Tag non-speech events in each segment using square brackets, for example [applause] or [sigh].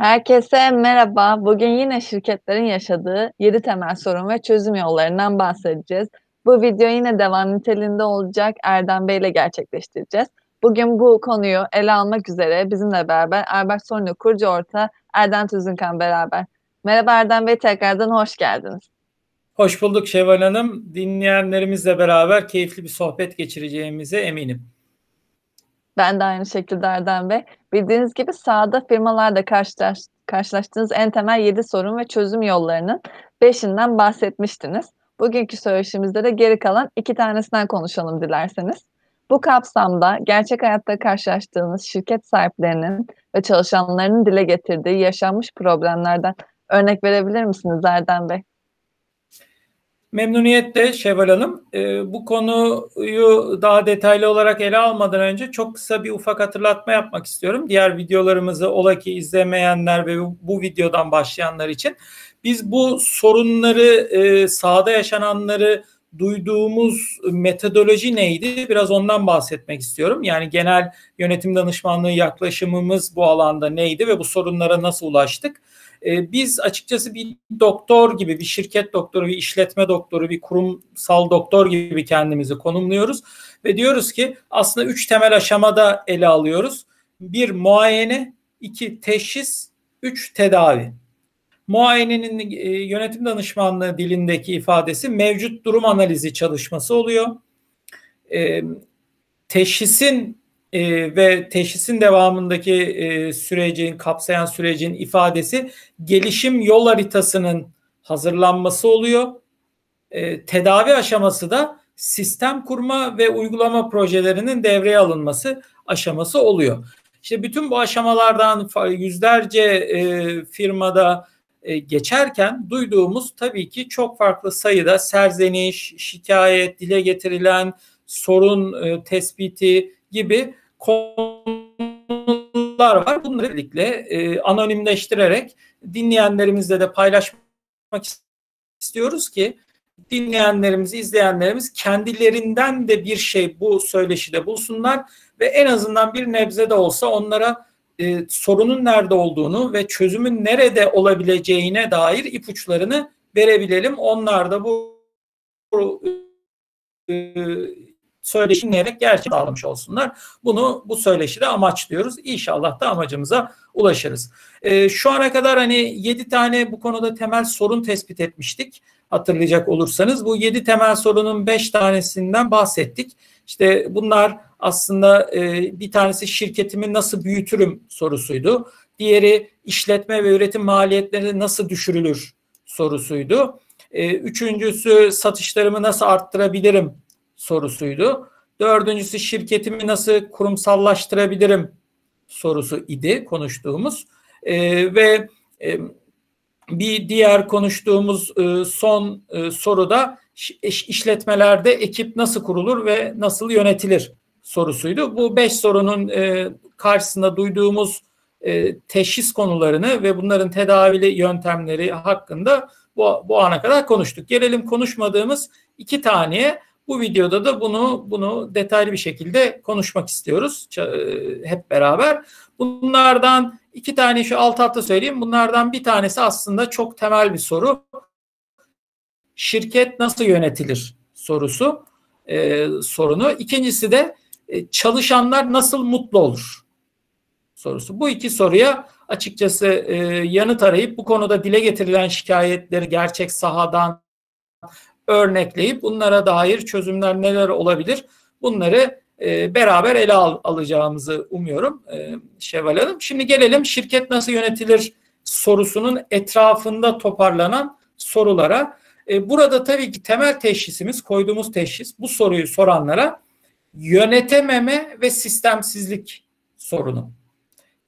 Herkese merhaba. Bugün yine şirketlerin yaşadığı 7 temel sorun ve çözüm yollarından bahsedeceğiz. Bu video yine devam niteliğinde olacak. Erdem Bey ile gerçekleştireceğiz. Bugün bu konuyu ele almak üzere bizimle beraber Erbak Sorunu kurucu orta Erdem Tüzünkan beraber. Merhaba Erdem Bey tekrardan hoş geldiniz. Hoş bulduk Şevval Hanım. Dinleyenlerimizle beraber keyifli bir sohbet geçireceğimize eminim. Ben de aynı şekilde Erdem Bey. Bildiğiniz gibi sahada firmalarda karşılaş, karşılaştığınız en temel 7 sorun ve çözüm yollarının 5'inden bahsetmiştiniz. Bugünkü söyleşimizde de geri kalan iki tanesinden konuşalım dilerseniz. Bu kapsamda gerçek hayatta karşılaştığınız şirket sahiplerinin ve çalışanlarının dile getirdiği yaşanmış problemlerden örnek verebilir misiniz Erdem Bey? Memnuniyetle Şevval Hanım. E, bu konuyu daha detaylı olarak ele almadan önce çok kısa bir ufak hatırlatma yapmak istiyorum. Diğer videolarımızı ola ki izlemeyenler ve bu videodan başlayanlar için. Biz bu sorunları, e, sahada yaşananları duyduğumuz metodoloji neydi? Biraz ondan bahsetmek istiyorum. Yani genel yönetim danışmanlığı yaklaşımımız bu alanda neydi ve bu sorunlara nasıl ulaştık? E, biz açıkçası bir doktor gibi, bir şirket doktoru, bir işletme doktoru, bir kurumsal doktor gibi kendimizi konumluyoruz. Ve diyoruz ki aslında üç temel aşamada ele alıyoruz. Bir muayene, iki teşhis, üç tedavi. Muayenenin e, yönetim danışmanlığı dilindeki ifadesi mevcut durum analizi çalışması oluyor. E, teşhisin e, ve teşhisin devamındaki e, sürecin, kapsayan sürecin ifadesi gelişim yol haritasının hazırlanması oluyor. E, tedavi aşaması da sistem kurma ve uygulama projelerinin devreye alınması aşaması oluyor. İşte bütün bu aşamalardan yüzlerce e, firmada e, geçerken duyduğumuz tabii ki çok farklı sayıda serzeniş, şikayet, dile getirilen sorun e, tespiti gibi konular var. Bunları birlikte e, anonimleştirerek dinleyenlerimizle de paylaşmak istiyoruz ki dinleyenlerimiz, izleyenlerimiz kendilerinden de bir şey bu söyleşide bulsunlar ve en azından bir nebze de olsa onlara e, sorunun nerede olduğunu ve çözümün nerede olabileceğine dair ipuçlarını verebilelim. Onlar da bu, e, söyleşi dinleyerek gerçek sağlamış olsunlar. Bunu bu söyleşide amaçlıyoruz. İnşallah da amacımıza ulaşırız. E, şu ana kadar hani 7 tane bu konuda temel sorun tespit etmiştik. Hatırlayacak olursanız bu 7 temel sorunun 5 tanesinden bahsettik. İşte bunlar aslında e, bir tanesi şirketimi nasıl büyütürüm sorusuydu. Diğeri işletme ve üretim maliyetleri nasıl düşürülür sorusuydu. E, üçüncüsü satışlarımı nasıl arttırabilirim sorusuydu. Dördüncüsü şirketimi nasıl kurumsallaştırabilirim sorusu idi konuştuğumuz. E, ve e, bir diğer konuştuğumuz e, son e, soruda işletmelerde ekip nasıl kurulur ve nasıl yönetilir sorusuydu. Bu beş sorunun e, karşısında duyduğumuz e, teşhis konularını ve bunların tedavili yöntemleri hakkında bu, bu ana kadar konuştuk. Gelelim konuşmadığımız iki taneye. Bu videoda da bunu bunu detaylı bir şekilde konuşmak istiyoruz e, hep beraber. Bunlardan iki tane şu alt alta söyleyeyim. Bunlardan bir tanesi aslında çok temel bir soru. Şirket nasıl yönetilir sorusu e, sorunu. İkincisi de e, çalışanlar nasıl mutlu olur sorusu. Bu iki soruya açıkçası e, yanıt arayıp bu konuda dile getirilen şikayetleri gerçek sahadan örnekleyip bunlara dair çözümler neler olabilir bunları e, beraber ele al, alacağımızı umuyorum e, Şevval Hanım. Şimdi gelelim şirket nasıl yönetilir sorusunun etrafında toparlanan sorulara. E, burada tabii ki temel teşhisimiz, koyduğumuz teşhis bu soruyu soranlara yönetememe ve sistemsizlik sorunu.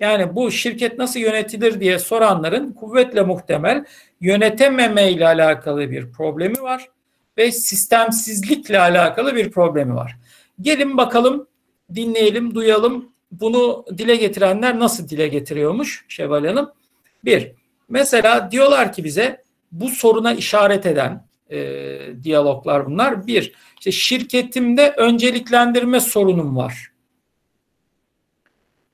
Yani bu şirket nasıl yönetilir diye soranların kuvvetle muhtemel yönetememe ile alakalı bir problemi var ve sistemsizlikle alakalı bir problemi var. Gelin bakalım, dinleyelim, duyalım. Bunu dile getirenler nasıl dile getiriyormuş Şevval Hanım? Bir, mesela diyorlar ki bize bu soruna işaret eden e, diyaloglar bunlar. Bir, işte şirketimde önceliklendirme sorunum var.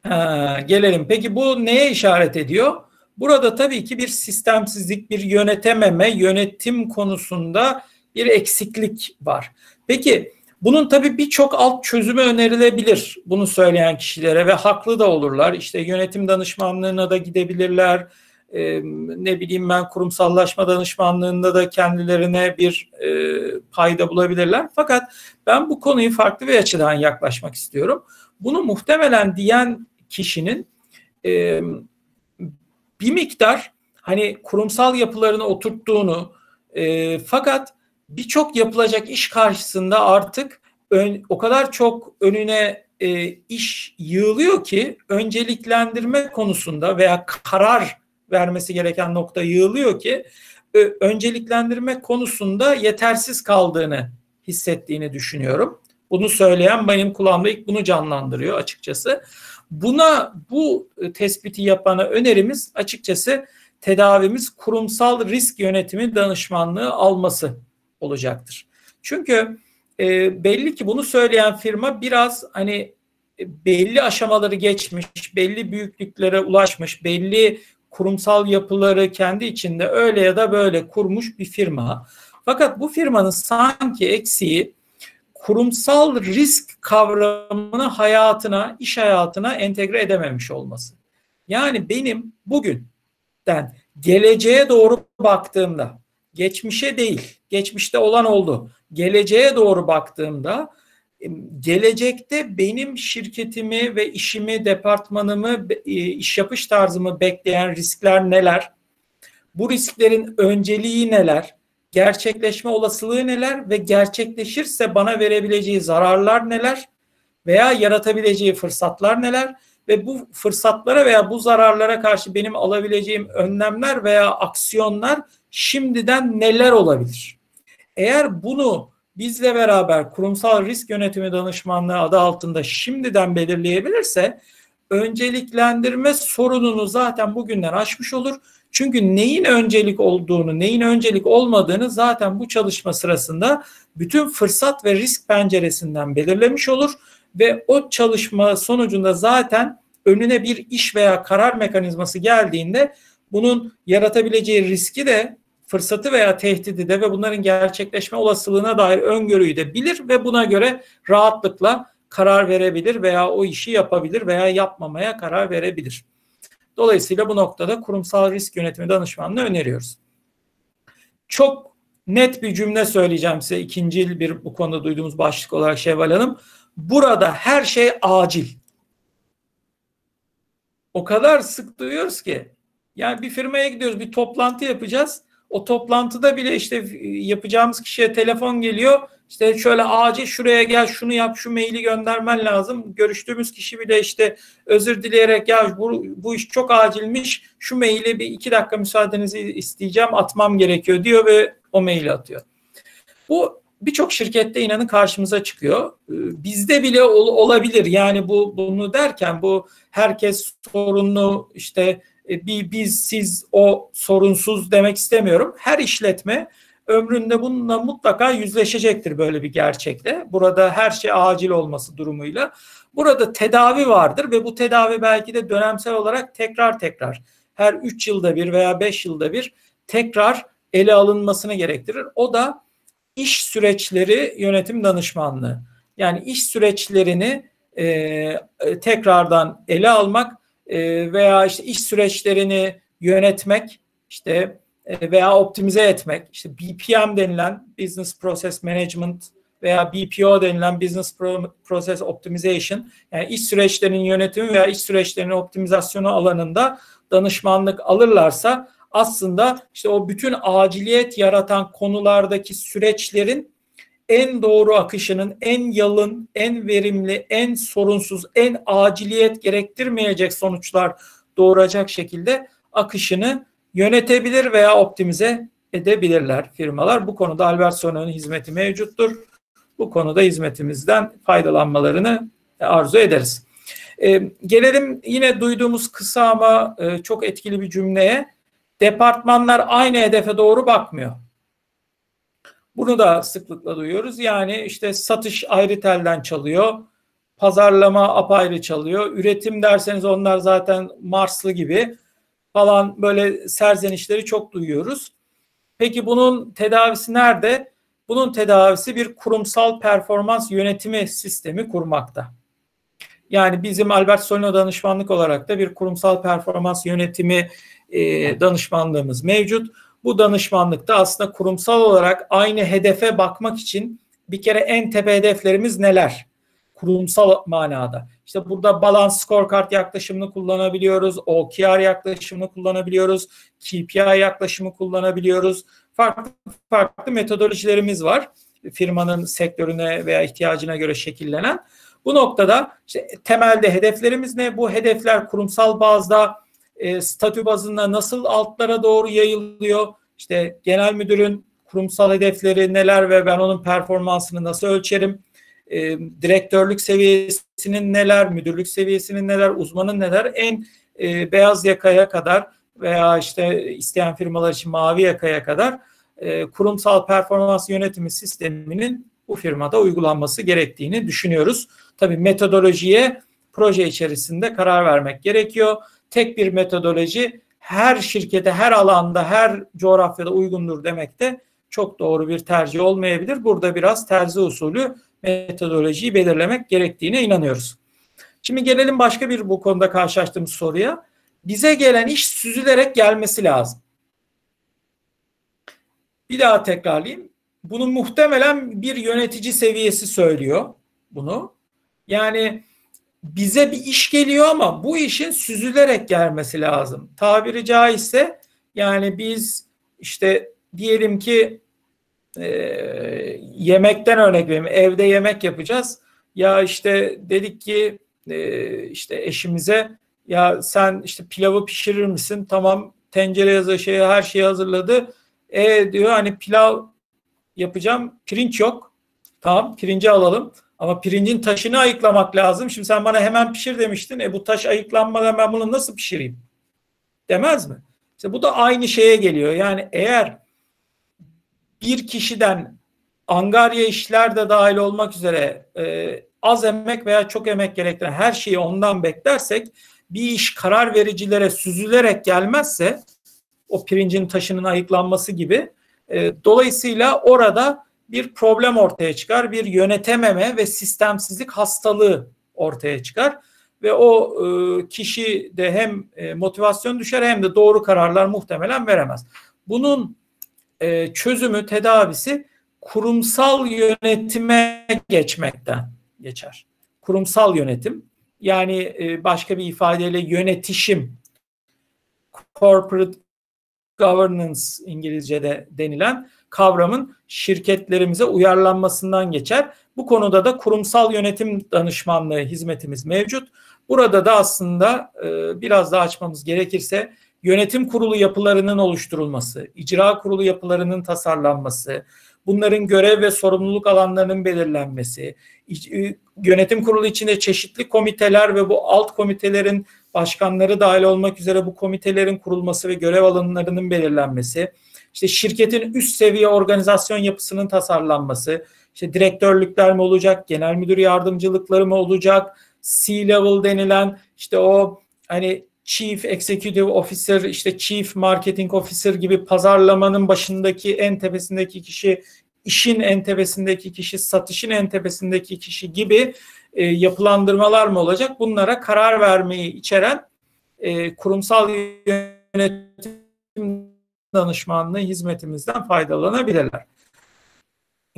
Ha, gelelim. Peki bu neye işaret ediyor? Burada tabii ki bir sistemsizlik, bir yönetememe, yönetim konusunda bir eksiklik var. Peki bunun tabii birçok alt çözümü önerilebilir bunu söyleyen kişilere ve haklı da olurlar. İşte yönetim danışmanlığına da gidebilirler. Ee, ne bileyim ben kurumsallaşma danışmanlığında da kendilerine bir e, payda bulabilirler. Fakat ben bu konuyu farklı bir açıdan yaklaşmak istiyorum. Bunu muhtemelen diyen kişinin e, bir miktar hani kurumsal yapılarını oturttuğunu e, fakat birçok yapılacak iş karşısında artık ön, o kadar çok önüne e, iş yığılıyor ki önceliklendirme konusunda veya karar vermesi gereken nokta yığılıyor ki e, önceliklendirme konusunda yetersiz kaldığını hissettiğini düşünüyorum. Bunu söyleyen benim kulağımda ilk bunu canlandırıyor açıkçası. Buna bu tespiti yapana önerimiz açıkçası tedavimiz kurumsal risk yönetimi danışmanlığı alması olacaktır. Çünkü e, belli ki bunu söyleyen firma biraz hani e, belli aşamaları geçmiş, belli büyüklüklere ulaşmış, belli kurumsal yapıları kendi içinde öyle ya da böyle kurmuş bir firma. Fakat bu firmanın sanki eksiği kurumsal risk kavramını hayatına, iş hayatına entegre edememiş olması. Yani benim bugünden geleceğe doğru baktığımda, geçmişe değil, geçmişte olan oldu. Geleceğe doğru baktığımda gelecekte benim şirketimi ve işimi, departmanımı, e, iş yapış tarzımı bekleyen riskler neler? Bu risklerin önceliği neler? Gerçekleşme olasılığı neler ve gerçekleşirse bana verebileceği zararlar neler veya yaratabileceği fırsatlar neler ve bu fırsatlara veya bu zararlara karşı benim alabileceğim önlemler veya aksiyonlar şimdiden neler olabilir? Eğer bunu bizle beraber kurumsal risk yönetimi danışmanlığı adı altında şimdiden belirleyebilirse önceliklendirme sorununu zaten bugünden aşmış olur. Çünkü neyin öncelik olduğunu, neyin öncelik olmadığını zaten bu çalışma sırasında bütün fırsat ve risk penceresinden belirlemiş olur ve o çalışma sonucunda zaten önüne bir iş veya karar mekanizması geldiğinde bunun yaratabileceği riski de fırsatı veya tehdidi de ve bunların gerçekleşme olasılığına dair öngörüyü de bilir ve buna göre rahatlıkla karar verebilir veya o işi yapabilir veya yapmamaya karar verebilir. Dolayısıyla bu noktada kurumsal risk yönetimi danışmanlığı öneriyoruz. Çok net bir cümle söyleyeceğim size ikinci bir bu konuda duyduğumuz başlık olarak Şevval Hanım. Burada her şey acil. O kadar sık duyuyoruz ki yani bir firmaya gidiyoruz bir toplantı yapacağız. O toplantıda bile işte e, yapacağımız kişiye telefon geliyor. İşte şöyle acil şuraya gel şunu yap şu maili göndermen lazım. Görüştüğümüz kişi bile işte özür dileyerek ya bu, bu iş çok acilmiş şu maili bir iki dakika müsaadenizi isteyeceğim atmam gerekiyor diyor ve o maili atıyor. Bu birçok şirkette inanın karşımıza çıkıyor. Ee, bizde bile ol, olabilir. Yani bu bunu derken bu herkes sorunlu işte bir biz siz o sorunsuz demek istemiyorum. Her işletme ömründe bununla mutlaka yüzleşecektir böyle bir gerçekle. Burada her şey acil olması durumuyla. Burada tedavi vardır ve bu tedavi belki de dönemsel olarak tekrar tekrar her 3 yılda bir veya 5 yılda bir tekrar ele alınmasını gerektirir. O da iş süreçleri yönetim danışmanlığı. Yani iş süreçlerini e, e tekrardan ele almak e, veya işte iş süreçlerini yönetmek işte e, veya optimize etmek. İşte BPM denilen Business Process Management veya BPO denilen Business Process Optimization. Yani iş süreçlerinin yönetimi veya iş süreçlerinin optimizasyonu alanında danışmanlık alırlarsa aslında işte o bütün aciliyet yaratan konulardaki süreçlerin en doğru akışının en yalın, en verimli, en sorunsuz, en aciliyet gerektirmeyecek sonuçlar doğuracak şekilde akışını yönetebilir veya optimize edebilirler firmalar. Bu konuda Albert Sona'nın hizmeti mevcuttur. Bu konuda hizmetimizden faydalanmalarını arzu ederiz. Ee, gelelim yine duyduğumuz kısa ama e, çok etkili bir cümleye. Departmanlar aynı hedefe doğru bakmıyor. Bunu da sıklıkla duyuyoruz. Yani işte satış ayrı telden çalıyor. Pazarlama apayrı çalıyor. Üretim derseniz onlar zaten Marslı gibi. falan böyle serzenişleri çok duyuyoruz. Peki bunun tedavisi nerede? Bunun tedavisi bir kurumsal performans yönetimi sistemi kurmakta. Yani bizim Albert Solino danışmanlık olarak da bir kurumsal performans yönetimi e, danışmanlığımız mevcut. Bu danışmanlıkta aslında kurumsal olarak aynı hedefe bakmak için bir kere en tepe hedeflerimiz neler? Kurumsal manada. İşte burada balance scorecard yaklaşımını kullanabiliyoruz. OKR yaklaşımını kullanabiliyoruz. KPI yaklaşımı kullanabiliyoruz. Farklı farklı metodolojilerimiz var. Firmanın sektörüne veya ihtiyacına göre şekillenen. Bu noktada işte temelde hedeflerimiz ne? Bu hedefler kurumsal bazda e, statü bazında nasıl altlara doğru yayılıyor? İşte genel müdürün kurumsal hedefleri neler ve ben onun performansını nasıl ölçerim? E, direktörlük seviyesinin neler, müdürlük seviyesinin neler, uzmanın neler en e, beyaz yakaya kadar veya işte isteyen firmalar için mavi yakaya kadar e, kurumsal performans yönetimi sisteminin bu firmada uygulanması gerektiğini düşünüyoruz. Tabii metodolojiye proje içerisinde karar vermek gerekiyor. Tek bir metodoloji her şirkete, her alanda, her coğrafyada uygundur demek de çok doğru bir tercih olmayabilir. Burada biraz terzi usulü metodolojiyi belirlemek gerektiğine inanıyoruz. Şimdi gelelim başka bir bu konuda karşılaştığımız soruya. Bize gelen iş süzülerek gelmesi lazım. Bir daha tekrarlayayım. Bunu muhtemelen bir yönetici seviyesi söylüyor bunu. Yani bize bir iş geliyor ama bu işin süzülerek gelmesi lazım. Tabiri caizse yani biz işte diyelim ki e, yemekten örnek vereyim. Evde yemek yapacağız. Ya işte dedik ki e, işte eşimize ya sen işte pilavı pişirir misin? Tamam tencere yazı şeyi her şeyi hazırladı. E diyor hani pilav yapacağım. Pirinç yok. Tamam pirinci alalım. Ama pirincin taşını ayıklamak lazım. Şimdi sen bana hemen pişir demiştin. E bu taş ayıklanmadan ben bunu nasıl pişireyim? Demez mi? İşte bu da aynı şeye geliyor. Yani eğer bir kişiden angarya işler de dahil olmak üzere e, az emek veya çok emek gerektiren her şeyi ondan beklersek bir iş karar vericilere süzülerek gelmezse o pirincin taşının ayıklanması gibi e, dolayısıyla orada bir problem ortaya çıkar, bir yönetememe ve sistemsizlik hastalığı ortaya çıkar ve o e, kişi de hem e, motivasyon düşer hem de doğru kararlar muhtemelen veremez. Bunun e, çözümü, tedavisi kurumsal yönetime geçmekten geçer. Kurumsal yönetim yani e, başka bir ifadeyle yönetişim, corporate governance İngilizce'de denilen kavramın şirketlerimize uyarlanmasından geçer. Bu konuda da kurumsal yönetim danışmanlığı hizmetimiz mevcut. Burada da aslında e, biraz daha açmamız gerekirse yönetim kurulu yapılarının oluşturulması, icra kurulu yapılarının tasarlanması, bunların görev ve sorumluluk alanlarının belirlenmesi, e, yönetim kurulu içinde çeşitli komiteler ve bu alt komitelerin başkanları dahil olmak üzere bu komitelerin kurulması ve görev alanlarının belirlenmesi, işte şirketin üst seviye organizasyon yapısının tasarlanması, işte direktörlükler mi olacak, genel müdür yardımcılıkları mı olacak, C-level denilen işte o hani Chief Executive Officer, işte Chief Marketing Officer gibi pazarlamanın başındaki en tepesindeki kişi, işin en tepesindeki kişi, satışın en tepesindeki kişi gibi e, yapılandırmalar mı olacak? Bunlara karar vermeyi içeren e, kurumsal yönetim danışmanlığı hizmetimizden faydalanabilirler.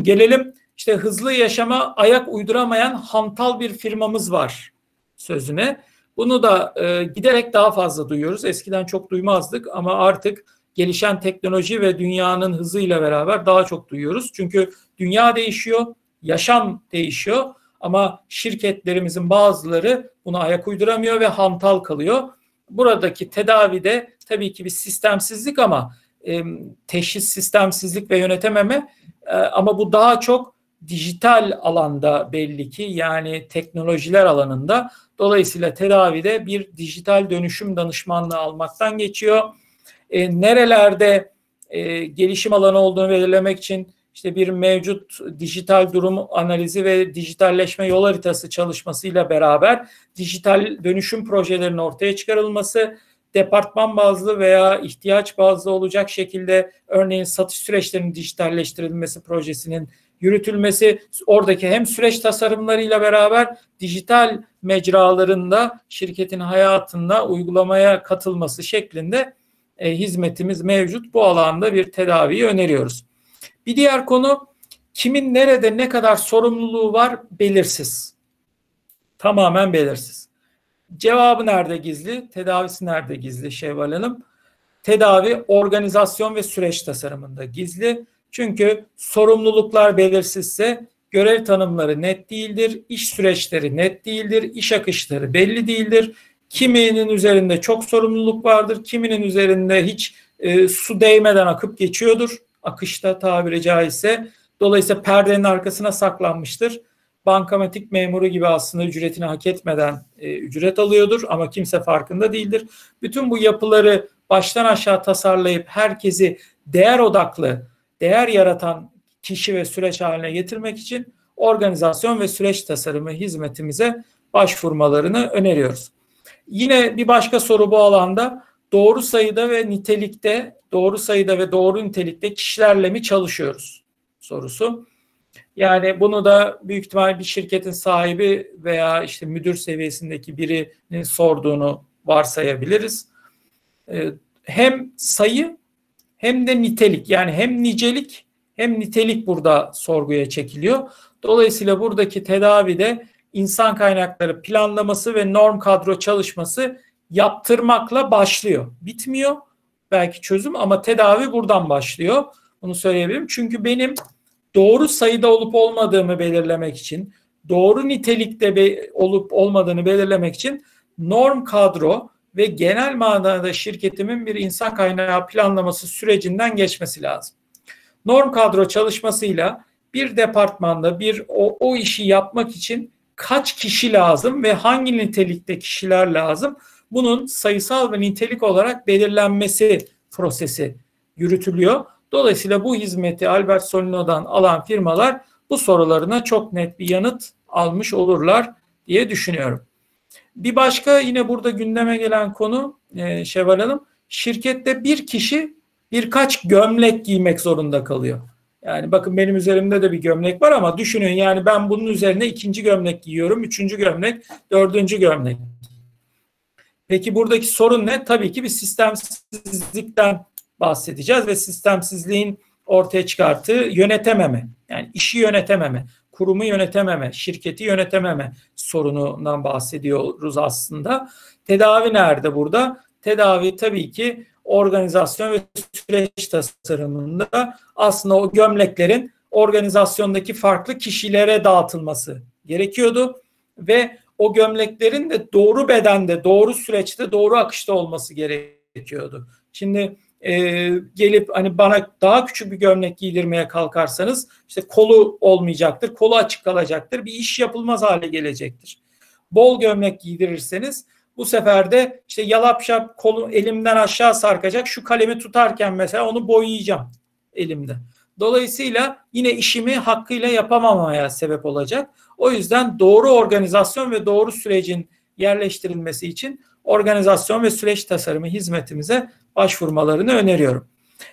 Gelelim işte hızlı yaşama ayak uyduramayan hantal bir firmamız var sözüne. Bunu da e, giderek daha fazla duyuyoruz. Eskiden çok duymazdık ama artık gelişen teknoloji ve dünyanın hızıyla beraber daha çok duyuyoruz. Çünkü dünya değişiyor, yaşam değişiyor ama şirketlerimizin bazıları buna ayak uyduramıyor ve hantal kalıyor. Buradaki tedavide tabii ki bir sistemsizlik ama e, teşhis sistemsizlik ve yönetememe e, ama bu daha çok dijital alanda belli ki yani teknolojiler alanında dolayısıyla tedavide bir dijital dönüşüm danışmanlığı almaktan geçiyor. E, nerelerde e, gelişim alanı olduğunu belirlemek için işte bir mevcut dijital durum analizi ve dijitalleşme yol haritası çalışmasıyla beraber dijital dönüşüm projelerinin ortaya çıkarılması departman bazlı veya ihtiyaç bazlı olacak şekilde örneğin satış süreçlerinin dijitalleştirilmesi projesinin yürütülmesi oradaki hem süreç tasarımlarıyla beraber dijital mecralarında şirketin hayatında uygulamaya katılması şeklinde e, hizmetimiz mevcut. Bu alanda bir tedaviyi öneriyoruz. Bir diğer konu kimin nerede ne kadar sorumluluğu var belirsiz. Tamamen belirsiz. Cevabı nerede gizli? Tedavisi nerede gizli Şevval Hanım? Tedavi organizasyon ve süreç tasarımında gizli. Çünkü sorumluluklar belirsizse görev tanımları net değildir, iş süreçleri net değildir, iş akışları belli değildir. Kiminin üzerinde çok sorumluluk vardır, kiminin üzerinde hiç e, su değmeden akıp geçiyordur. Akışta tabiri caizse. Dolayısıyla perdenin arkasına saklanmıştır. Bankamatik memuru gibi aslında ücretini hak etmeden e, ücret alıyordur ama kimse farkında değildir. Bütün bu yapıları baştan aşağı tasarlayıp herkesi değer odaklı, değer yaratan kişi ve süreç haline getirmek için organizasyon ve süreç tasarımı hizmetimize başvurmalarını öneriyoruz. Yine bir başka soru bu alanda doğru sayıda ve nitelikte, doğru sayıda ve doğru nitelikte kişilerle mi çalışıyoruz sorusu. Yani bunu da büyük ihtimal bir şirketin sahibi veya işte müdür seviyesindeki birinin sorduğunu varsayabiliriz. Ee, hem sayı hem de nitelik yani hem nicelik hem nitelik burada sorguya çekiliyor. Dolayısıyla buradaki tedavide insan kaynakları planlaması ve norm kadro çalışması yaptırmakla başlıyor. Bitmiyor belki çözüm ama tedavi buradan başlıyor. Bunu söyleyebilirim. Çünkü benim doğru sayıda olup olmadığımı belirlemek için, doğru nitelikte be, olup olmadığını belirlemek için norm kadro ve genel manada şirketimin bir insan kaynağı planlaması sürecinden geçmesi lazım. Norm kadro çalışmasıyla bir departmanda bir o, o işi yapmak için kaç kişi lazım ve hangi nitelikte kişiler lazım? Bunun sayısal ve nitelik olarak belirlenmesi prosesi yürütülüyor. Dolayısıyla bu hizmeti Albert Solino'dan alan firmalar bu sorularına çok net bir yanıt almış olurlar diye düşünüyorum. Bir başka yine burada gündeme gelen konu e, Şevval Hanım, şirkette bir kişi birkaç gömlek giymek zorunda kalıyor. Yani bakın benim üzerimde de bir gömlek var ama düşünün yani ben bunun üzerine ikinci gömlek giyiyorum, üçüncü gömlek, dördüncü gömlek. Peki buradaki sorun ne? Tabii ki bir sistemsizlikten bahsedeceğiz ve sistemsizliğin ortaya çıkarttığı yönetememe, yani işi yönetememe, kurumu yönetememe, şirketi yönetememe sorunundan bahsediyoruz aslında. Tedavi nerede burada? Tedavi tabii ki organizasyon ve süreç tasarımında aslında o gömleklerin organizasyondaki farklı kişilere dağıtılması gerekiyordu ve o gömleklerin de doğru bedende, doğru süreçte, doğru akışta olması gerekiyordu. Şimdi e, gelip hani bana daha küçük bir gömlek giydirmeye kalkarsanız işte kolu olmayacaktır, kolu açık kalacaktır, bir iş yapılmaz hale gelecektir. Bol gömlek giydirirseniz bu sefer de işte yalap şap kolu elimden aşağı sarkacak. Şu kalemi tutarken mesela onu boyayacağım elimde. Dolayısıyla yine işimi hakkıyla yapamamaya sebep olacak. O yüzden doğru organizasyon ve doğru sürecin yerleştirilmesi için organizasyon ve süreç tasarımı hizmetimize başvurmalarını öneriyorum.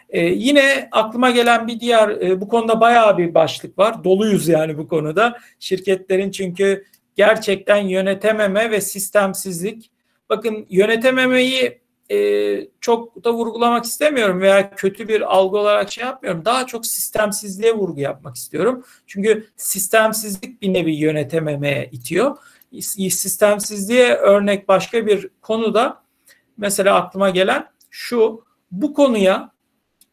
Ee, yine aklıma gelen bir diğer e, bu konuda bayağı bir başlık var. Doluyuz yani bu konuda. Şirketlerin çünkü gerçekten yönetememe ve sistemsizlik. Bakın yönetememeyi e, çok da vurgulamak istemiyorum veya kötü bir algı olarak şey yapmıyorum. Daha çok sistemsizliğe vurgu yapmak istiyorum. Çünkü sistemsizlik bir nevi yönetememeye itiyor. Sistemsizliğe örnek başka bir konuda mesela aklıma gelen şu bu konuya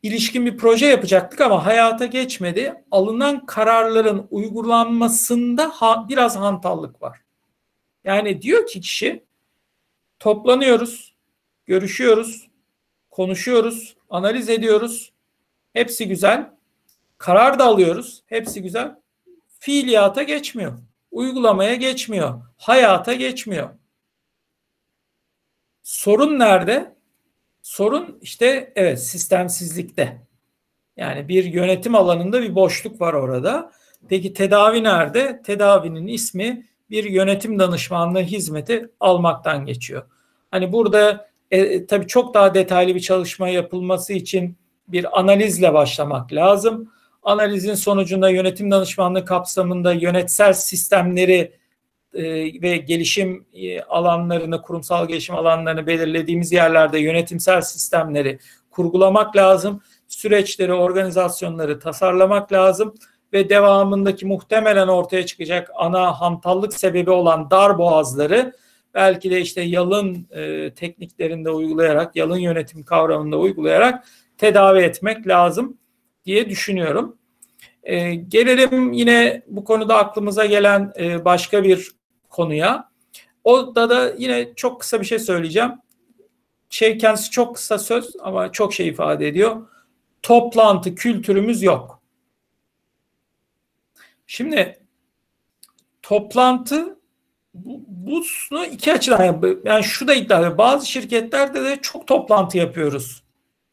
ilişkin bir proje yapacaktık ama hayata geçmedi. Alınan kararların uygulanmasında ha, biraz hantallık var. Yani diyor ki kişi toplanıyoruz, görüşüyoruz, konuşuyoruz, analiz ediyoruz. Hepsi güzel. Karar da alıyoruz. Hepsi güzel. Fiiliyata geçmiyor. Uygulamaya geçmiyor. Hayata geçmiyor. Sorun nerede? Sorun işte evet sistemsizlikte. Yani bir yönetim alanında bir boşluk var orada. Peki tedavi nerede? Tedavinin ismi bir yönetim danışmanlığı hizmeti almaktan geçiyor. Hani burada E, tabii çok daha detaylı bir çalışma yapılması için bir analizle başlamak lazım. Analizin sonucunda yönetim danışmanlığı kapsamında yönetsel sistemleri e, ve gelişim e, alanlarını, kurumsal gelişim alanlarını belirlediğimiz yerlerde yönetimsel sistemleri kurgulamak lazım. Süreçleri, organizasyonları tasarlamak lazım ve devamındaki muhtemelen ortaya çıkacak ana hantallık sebebi olan dar boğazları belki de işte yalın e, tekniklerinde uygulayarak, yalın yönetim kavramında uygulayarak tedavi etmek lazım diye düşünüyorum. E, gelelim yine bu konuda aklımıza gelen e, başka bir konuya. O da da yine çok kısa bir şey söyleyeceğim. Şey kendisi çok kısa söz ama çok şey ifade ediyor. Toplantı kültürümüz yok. Şimdi toplantı bu, bunu iki açıdan yani şu da iddia ediyor. Bazı şirketlerde de çok toplantı yapıyoruz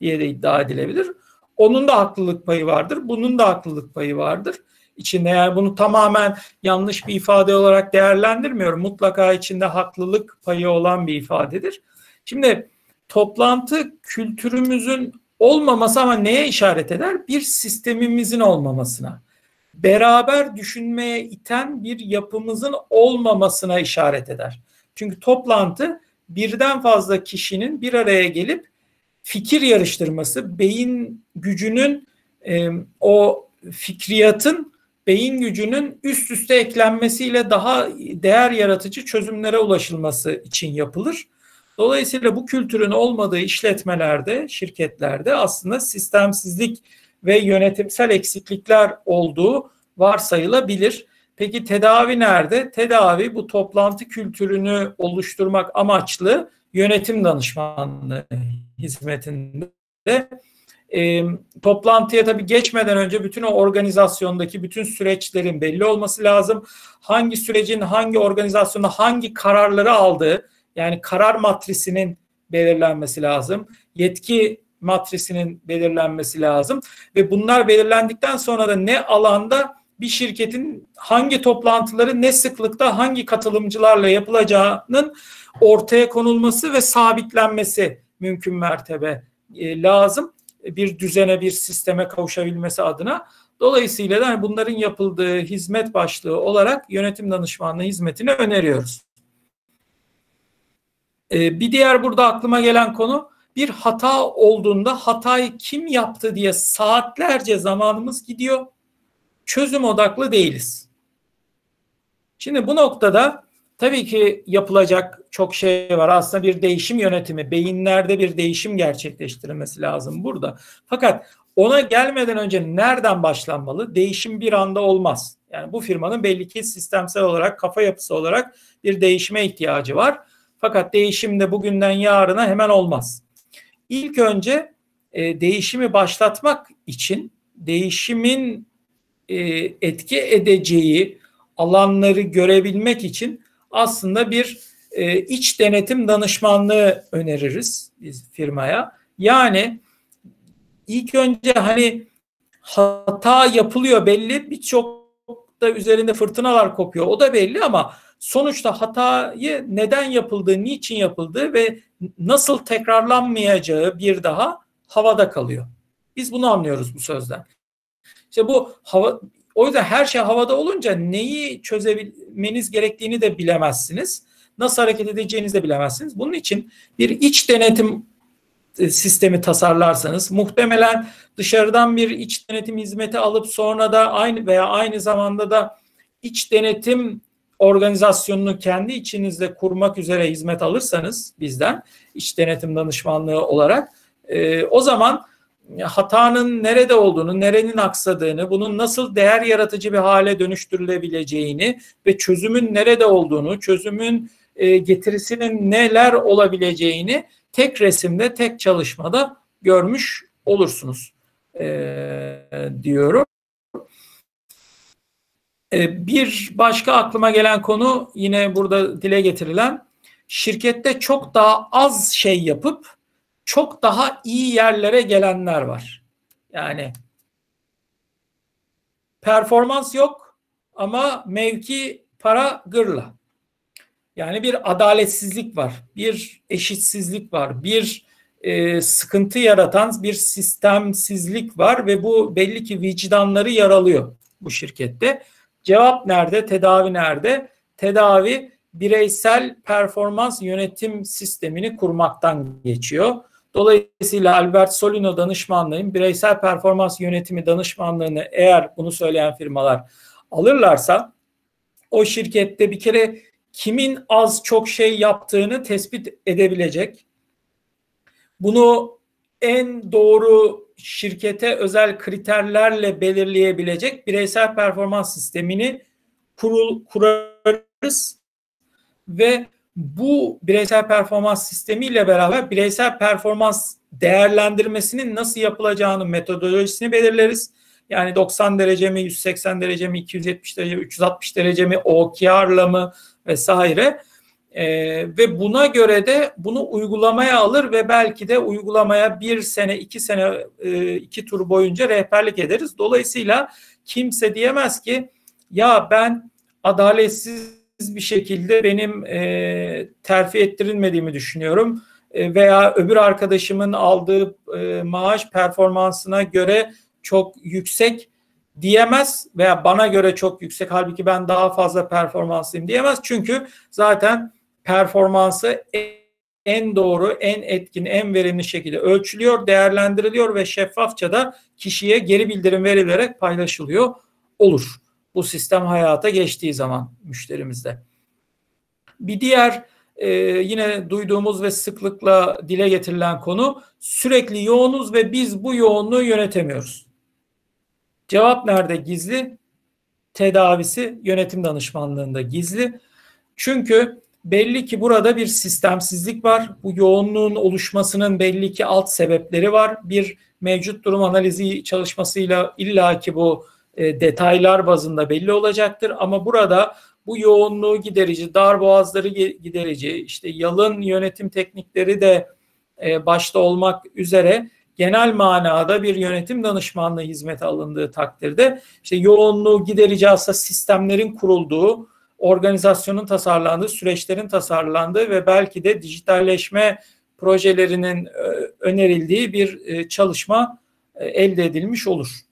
diye de iddia edilebilir. Onun da haklılık payı vardır. Bunun da haklılık payı vardır. İçinde yani bunu tamamen yanlış bir ifade olarak değerlendirmiyorum. Mutlaka içinde haklılık payı olan bir ifadedir. Şimdi toplantı kültürümüzün olmaması ama neye işaret eder? Bir sistemimizin olmamasına. Beraber düşünmeye iten bir yapımızın olmamasına işaret eder. Çünkü toplantı birden fazla kişinin bir araya gelip fikir yarıştırması, beyin gücünün e, o fikriyatın beyin gücünün üst üste eklenmesiyle daha değer yaratıcı çözümlere ulaşılması için yapılır. Dolayısıyla bu kültürün olmadığı işletmelerde, şirketlerde aslında sistemsizlik ve yönetimsel eksiklikler olduğu varsayılabilir. Peki tedavi nerede? Tedavi bu toplantı kültürünü oluşturmak amaçlı yönetim danışmanlığı hizmetinde e, toplantıya tabii geçmeden önce bütün o organizasyondaki bütün süreçlerin belli olması lazım. Hangi sürecin hangi organizasyonda hangi kararları aldığı yani karar matrisinin belirlenmesi lazım. Yetki matrisinin belirlenmesi lazım ve bunlar belirlendikten sonra da ne alanda bir şirketin hangi toplantıları ne sıklıkta hangi katılımcılarla yapılacağının ortaya konulması ve sabitlenmesi mümkün mertebe lazım bir düzene bir sisteme kavuşabilmesi adına. Dolayısıyla da hani bunların yapıldığı hizmet başlığı olarak yönetim danışmanlığı hizmetini öneriyoruz. Ee, bir diğer burada aklıma gelen konu bir hata olduğunda hatayı kim yaptı diye saatlerce zamanımız gidiyor. Çözüm odaklı değiliz. Şimdi bu noktada tabii ki yapılacak çok şey var. Aslında bir değişim yönetimi, beyinlerde bir değişim gerçekleştirilmesi lazım burada. Fakat ona gelmeden önce nereden başlanmalı? Değişim bir anda olmaz. Yani bu firmanın belli ki sistemsel olarak, kafa yapısı olarak bir değişime ihtiyacı var. Fakat değişim de bugünden yarına hemen olmaz. İlk önce e, değişimi başlatmak için değişimin e, etki edeceği alanları görebilmek için aslında bir e, iç denetim danışmanlığı öneririz biz firmaya. Yani ilk önce hani hata yapılıyor belli birçok da üzerinde fırtınalar kopuyor o da belli ama sonuçta hatayı neden yapıldığı, niçin yapıldığı ve nasıl tekrarlanmayacağı bir daha havada kalıyor. Biz bunu anlıyoruz bu sözden. İşte bu hava o yüzden her şey havada olunca neyi çözebilmeniz gerektiğini de bilemezsiniz. Nasıl hareket edeceğinizi de bilemezsiniz. Bunun için bir iç denetim e, sistemi tasarlarsanız muhtemelen dışarıdan bir iç denetim hizmeti alıp sonra da aynı veya aynı zamanda da iç denetim organizasyonunu kendi içinizde kurmak üzere hizmet alırsanız bizden iç denetim danışmanlığı olarak e, o zaman hatanın nerede olduğunu, nerenin aksadığını, bunun nasıl değer yaratıcı bir hale dönüştürülebileceğini ve çözümün nerede olduğunu, çözümün e, getirisinin neler olabileceğini tek resimde, tek çalışmada görmüş olursunuz e, diyorum. E, bir başka aklıma gelen konu yine burada dile getirilen şirkette çok daha az şey yapıp çok daha iyi yerlere gelenler var. Yani performans yok ama mevki para gırla. Yani bir adaletsizlik var, bir eşitsizlik var, bir e, sıkıntı yaratan bir sistemsizlik var ve bu belli ki vicdanları yaralıyor bu şirkette. Cevap nerede? Tedavi nerede? Tedavi bireysel performans yönetim sistemini kurmaktan geçiyor. Dolayısıyla Albert Solino danışmanlığın bireysel performans yönetimi danışmanlığını eğer bunu söyleyen firmalar alırlarsa o şirkette bir kere kimin az çok şey yaptığını tespit edebilecek. Bunu en doğru şirkete özel kriterlerle belirleyebilecek bireysel performans sistemini kurul, kurarız ve bu bireysel performans sistemiyle beraber bireysel performans değerlendirmesinin nasıl yapılacağını metodolojisini belirleriz. Yani 90 derece mi, 180 derece mi, 270 derece mi, 360 derece mi, OKR'la mı vesaire. Ee, ve buna göre de bunu uygulamaya alır ve belki de uygulamaya bir sene, iki sene, e, iki tur boyunca rehberlik ederiz. Dolayısıyla kimse diyemez ki ya ben adaletsiz bir şekilde benim e, terfi ettirilmediğimi düşünüyorum. E, veya öbür arkadaşımın aldığı e, maaş performansına göre çok yüksek diyemez veya bana göre çok yüksek. Halbuki ben daha fazla performanslıyım diyemez. Çünkü zaten performansı en doğru, en etkin, en verimli şekilde ölçülüyor, değerlendiriliyor ve şeffafça da kişiye geri bildirim verilerek paylaşılıyor olur bu sistem hayata geçtiği zaman müşterimizde. Bir diğer e, yine duyduğumuz ve sıklıkla dile getirilen konu sürekli yoğunuz ve biz bu yoğunluğu yönetemiyoruz. Cevap nerede gizli? Tedavisi yönetim danışmanlığında gizli. Çünkü belli ki burada bir sistemsizlik var. Bu yoğunluğun oluşmasının belli ki alt sebepleri var. Bir mevcut durum analizi çalışmasıyla illaki bu e, detaylar bazında belli olacaktır. Ama burada bu yoğunluğu giderici, dar boğazları giderici, işte yalın yönetim teknikleri de e, başta olmak üzere genel manada bir yönetim danışmanlığı hizmeti alındığı takdirde işte yoğunluğu giderici aslında sistemlerin kurulduğu, organizasyonun tasarlandığı, süreçlerin tasarlandığı ve belki de dijitalleşme projelerinin e, önerildiği bir çalışma elde edilmiş olur.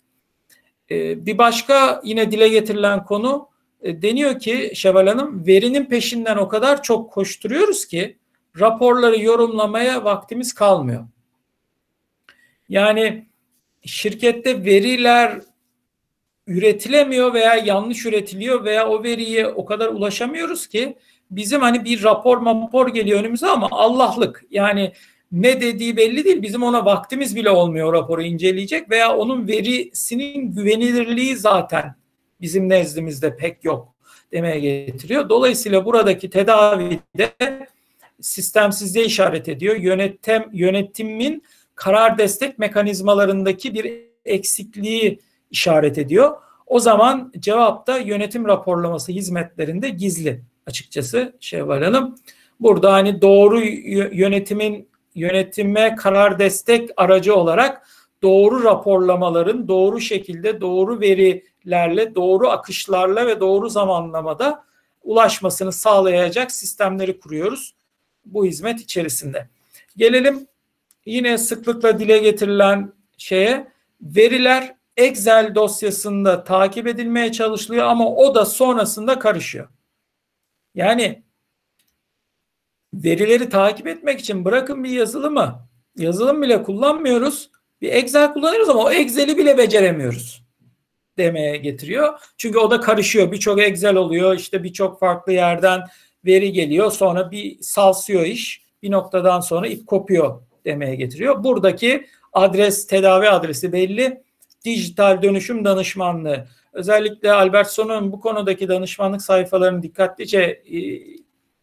Ee, bir başka yine dile getirilen konu e, deniyor ki Şevval Hanım verinin peşinden o kadar çok koşturuyoruz ki raporları yorumlamaya vaktimiz kalmıyor. Yani şirkette veriler üretilemiyor veya yanlış üretiliyor veya o veriye o kadar ulaşamıyoruz ki bizim hani bir rapor mapor geliyor önümüze ama Allah'lık yani ne dediği belli değil. Bizim ona vaktimiz bile olmuyor raporu inceleyecek veya onun verisinin güvenilirliği zaten bizim nezdimizde pek yok demeye getiriyor. Dolayısıyla buradaki tedavide sistemsizliğe işaret ediyor. Yönetim yönetimin karar destek mekanizmalarındaki bir eksikliği işaret ediyor. O zaman cevapta yönetim raporlaması hizmetlerinde gizli açıkçası Şevval Hanım. Burada hani doğru yönetimin yönetime karar destek aracı olarak doğru raporlamaların doğru şekilde doğru verilerle, doğru akışlarla ve doğru zamanlamada ulaşmasını sağlayacak sistemleri kuruyoruz bu hizmet içerisinde. Gelelim yine sıklıkla dile getirilen şeye veriler Excel dosyasında takip edilmeye çalışılıyor ama o da sonrasında karışıyor. Yani verileri takip etmek için bırakın bir yazılımı, yazılım bile kullanmıyoruz. Bir Excel kullanıyoruz ama o Excel'i bile beceremiyoruz demeye getiriyor. Çünkü o da karışıyor. Birçok Excel oluyor. İşte birçok farklı yerden veri geliyor. Sonra bir salsıyor iş. Bir noktadan sonra ip kopuyor demeye getiriyor. Buradaki adres, tedavi adresi belli. Dijital dönüşüm danışmanlığı. Özellikle Albert Son'un bu konudaki danışmanlık sayfalarını dikkatlice e,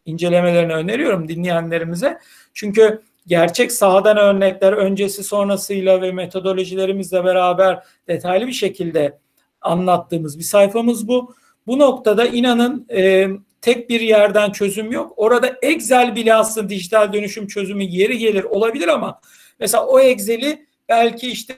incelemelerini öneriyorum dinleyenlerimize. Çünkü gerçek sahadan örnekler öncesi sonrasıyla ve metodolojilerimizle beraber detaylı bir şekilde anlattığımız bir sayfamız bu. Bu noktada inanın e, tek bir yerden çözüm yok. Orada Excel bile aslında dijital dönüşüm çözümü yeri gelir olabilir ama mesela o Excel'i belki işte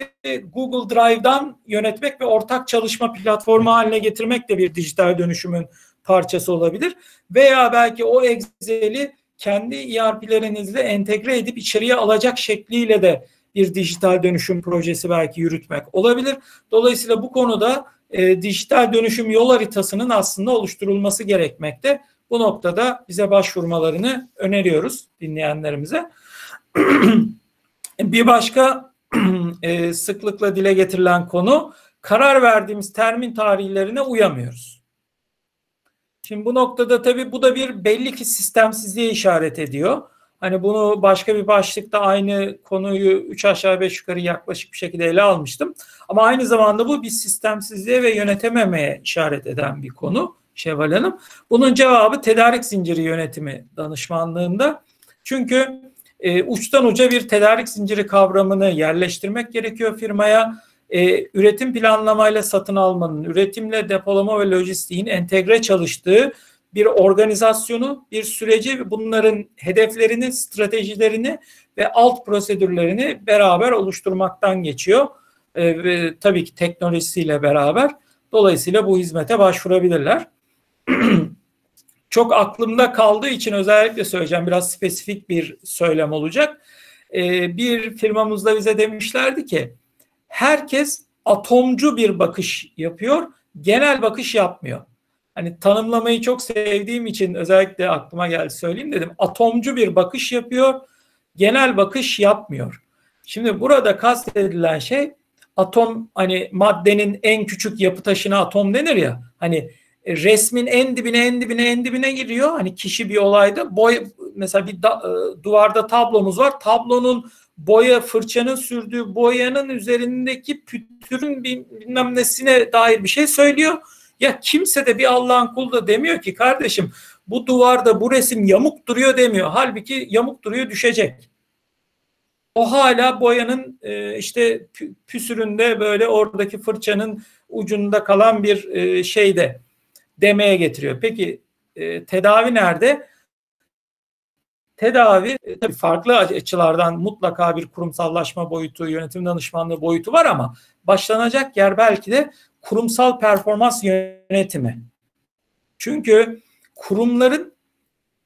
Google Drive'dan yönetmek ve ortak çalışma platformu haline getirmek de bir dijital dönüşümün parçası olabilir. Veya belki o Excel'i kendi ERP'lerinizle entegre edip içeriye alacak şekliyle de bir dijital dönüşüm projesi belki yürütmek olabilir. Dolayısıyla bu konuda e, dijital dönüşüm yol haritasının aslında oluşturulması gerekmekte. Bu noktada bize başvurmalarını öneriyoruz dinleyenlerimize. [clears throat] bir başka [clears throat] e, sıklıkla dile getirilen konu karar verdiğimiz termin tarihlerine uyamıyoruz. Şimdi bu noktada tabii bu da bir belli ki sistemsizliğe işaret ediyor. Hani bunu başka bir başlıkta aynı konuyu üç aşağı beş yukarı yaklaşık bir şekilde ele almıştım. Ama aynı zamanda bu bir sistemsizliğe ve yönetememeye işaret eden bir konu Şevval Hanım. Bunun cevabı tedarik zinciri yönetimi danışmanlığında. Çünkü e, uçtan uca bir tedarik zinciri kavramını yerleştirmek gerekiyor firmaya. E, üretim planlamayla satın almanın, üretimle depolama ve lojistiğin entegre çalıştığı bir organizasyonu, bir süreci bunların hedeflerini, stratejilerini ve alt prosedürlerini beraber oluşturmaktan geçiyor. E, ve tabii ki teknolojisiyle beraber. Dolayısıyla bu hizmete başvurabilirler. [clears throat] Çok aklımda kaldığı için özellikle söyleyeceğim. Biraz spesifik bir söylem olacak. E, bir firmamızda bize demişlerdi ki herkes atomcu bir bakış yapıyor, genel bakış yapmıyor hani tanımlamayı çok sevdiğim için özellikle aklıma geldi söyleyeyim dedim. Atomcu bir bakış yapıyor, genel bakış yapmıyor. Şimdi burada kastedilen şey atom hani maddenin en küçük yapı taşına atom denir ya. Hani resmin en dibine en dibine en dibine giriyor. Hani kişi bir olayda boy mesela bir da, e, duvarda tablomuz var. Tablonun boya fırçanın sürdüğü boyanın üzerindeki pütürün bilmem nesine dair bir şey söylüyor ya kimse de bir Allah'ın kulu da demiyor ki kardeşim bu duvarda bu resim yamuk duruyor demiyor. Halbuki yamuk duruyor düşecek. O hala boyanın e, işte püsüründe böyle oradaki fırçanın ucunda kalan bir e, şeyde demeye getiriyor. Peki e, tedavi nerede? Tedavi e, tabii farklı açılardan mutlaka bir kurumsallaşma boyutu, yönetim danışmanlığı boyutu var ama başlanacak yer belki de kurumsal performans yönetimi. Çünkü kurumların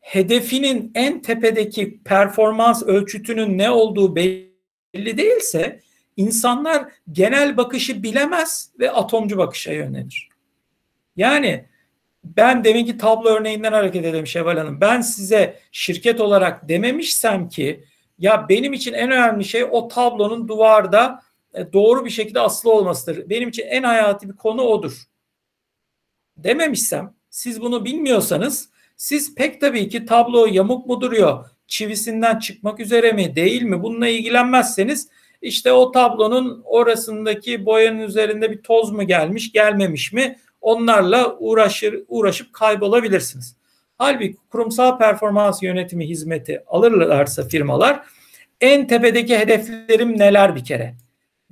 hedefinin en tepedeki performans ölçütünün ne olduğu belli değilse insanlar genel bakışı bilemez ve atomcu bakışa yönelir. Yani ben deminki tablo örneğinden hareket edelim Şevval Hanım. Ben size şirket olarak dememişsem ki ya benim için en önemli şey o tablonun duvarda e, doğru bir şekilde aslı olmasıdır. Benim için en hayati bir konu odur. Dememişsem siz bunu bilmiyorsanız siz pek tabii ki tablo yamuk mu duruyor, çivisinden çıkmak üzere mi değil mi bununla ilgilenmezseniz işte o tablonun orasındaki boyanın üzerinde bir toz mu gelmiş gelmemiş mi onlarla uğraşır uğraşıp kaybolabilirsiniz. Halbuki kurumsal performans yönetimi hizmeti alırlarsa firmalar en tepedeki hedeflerim neler bir kere?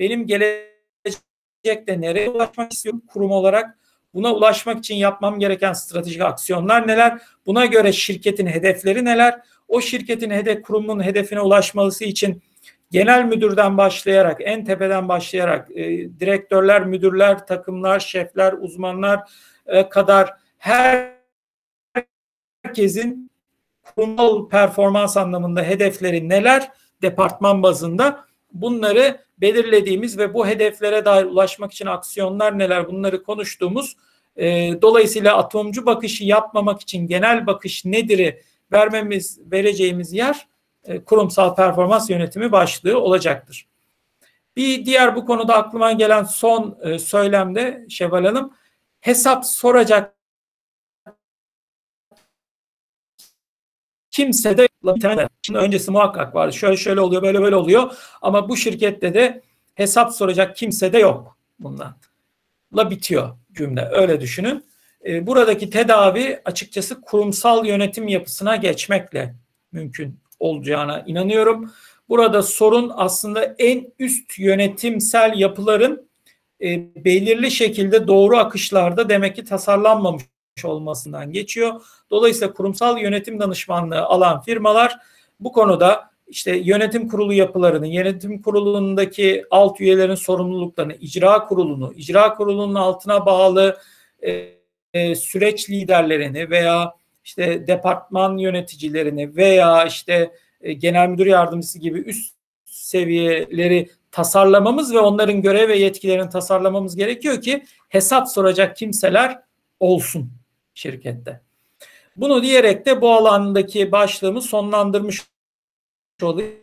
benim gelecekte nereye ulaşmak istiyorum kurum olarak? Buna ulaşmak için yapmam gereken stratejik aksiyonlar neler? Buna göre şirketin hedefleri neler? O şirketin hedef kurumun hedefine ulaşması için genel müdürden başlayarak, en tepeden başlayarak e, direktörler, müdürler, takımlar, şefler, uzmanlar e, kadar her herkesin kurumsal performans anlamında hedefleri neler departman bazında bunları belirlediğimiz ve bu hedeflere dair ulaşmak için aksiyonlar neler bunları konuştuğumuz e, dolayısıyla atomcu bakışı yapmamak için genel bakış nedir'i vermemiz vereceğimiz yer kurumsal performans yönetimi başlığı olacaktır. Bir diğer bu konuda aklıma gelen son e, söylemde Şevval Hanım hesap soracak kimse de şimdi öncesi muhakkak vardı. Şöyle şöyle oluyor, böyle böyle oluyor. Ama bu şirkette de hesap soracak kimse de yok bundan. La bitiyor cümle. Öyle düşünün. E, buradaki tedavi açıkçası kurumsal yönetim yapısına geçmekle mümkün olacağına inanıyorum. Burada sorun aslında en üst yönetimsel yapıların e, belirli şekilde doğru akışlarda demek ki tasarlanmamış olmasından geçiyor. Dolayısıyla kurumsal yönetim danışmanlığı alan firmalar bu konuda işte yönetim kurulu yapılarını, yönetim kurulundaki alt üyelerin sorumluluklarını, icra kurulunu, icra kurulunun altına bağlı e, e, süreç liderlerini veya işte departman yöneticilerini veya işte e, genel müdür yardımcısı gibi üst seviyeleri tasarlamamız ve onların görev ve yetkilerini tasarlamamız gerekiyor ki hesap soracak kimseler olsun şirkette. Bunu diyerek de bu alandaki başlığımı sonlandırmış olayım.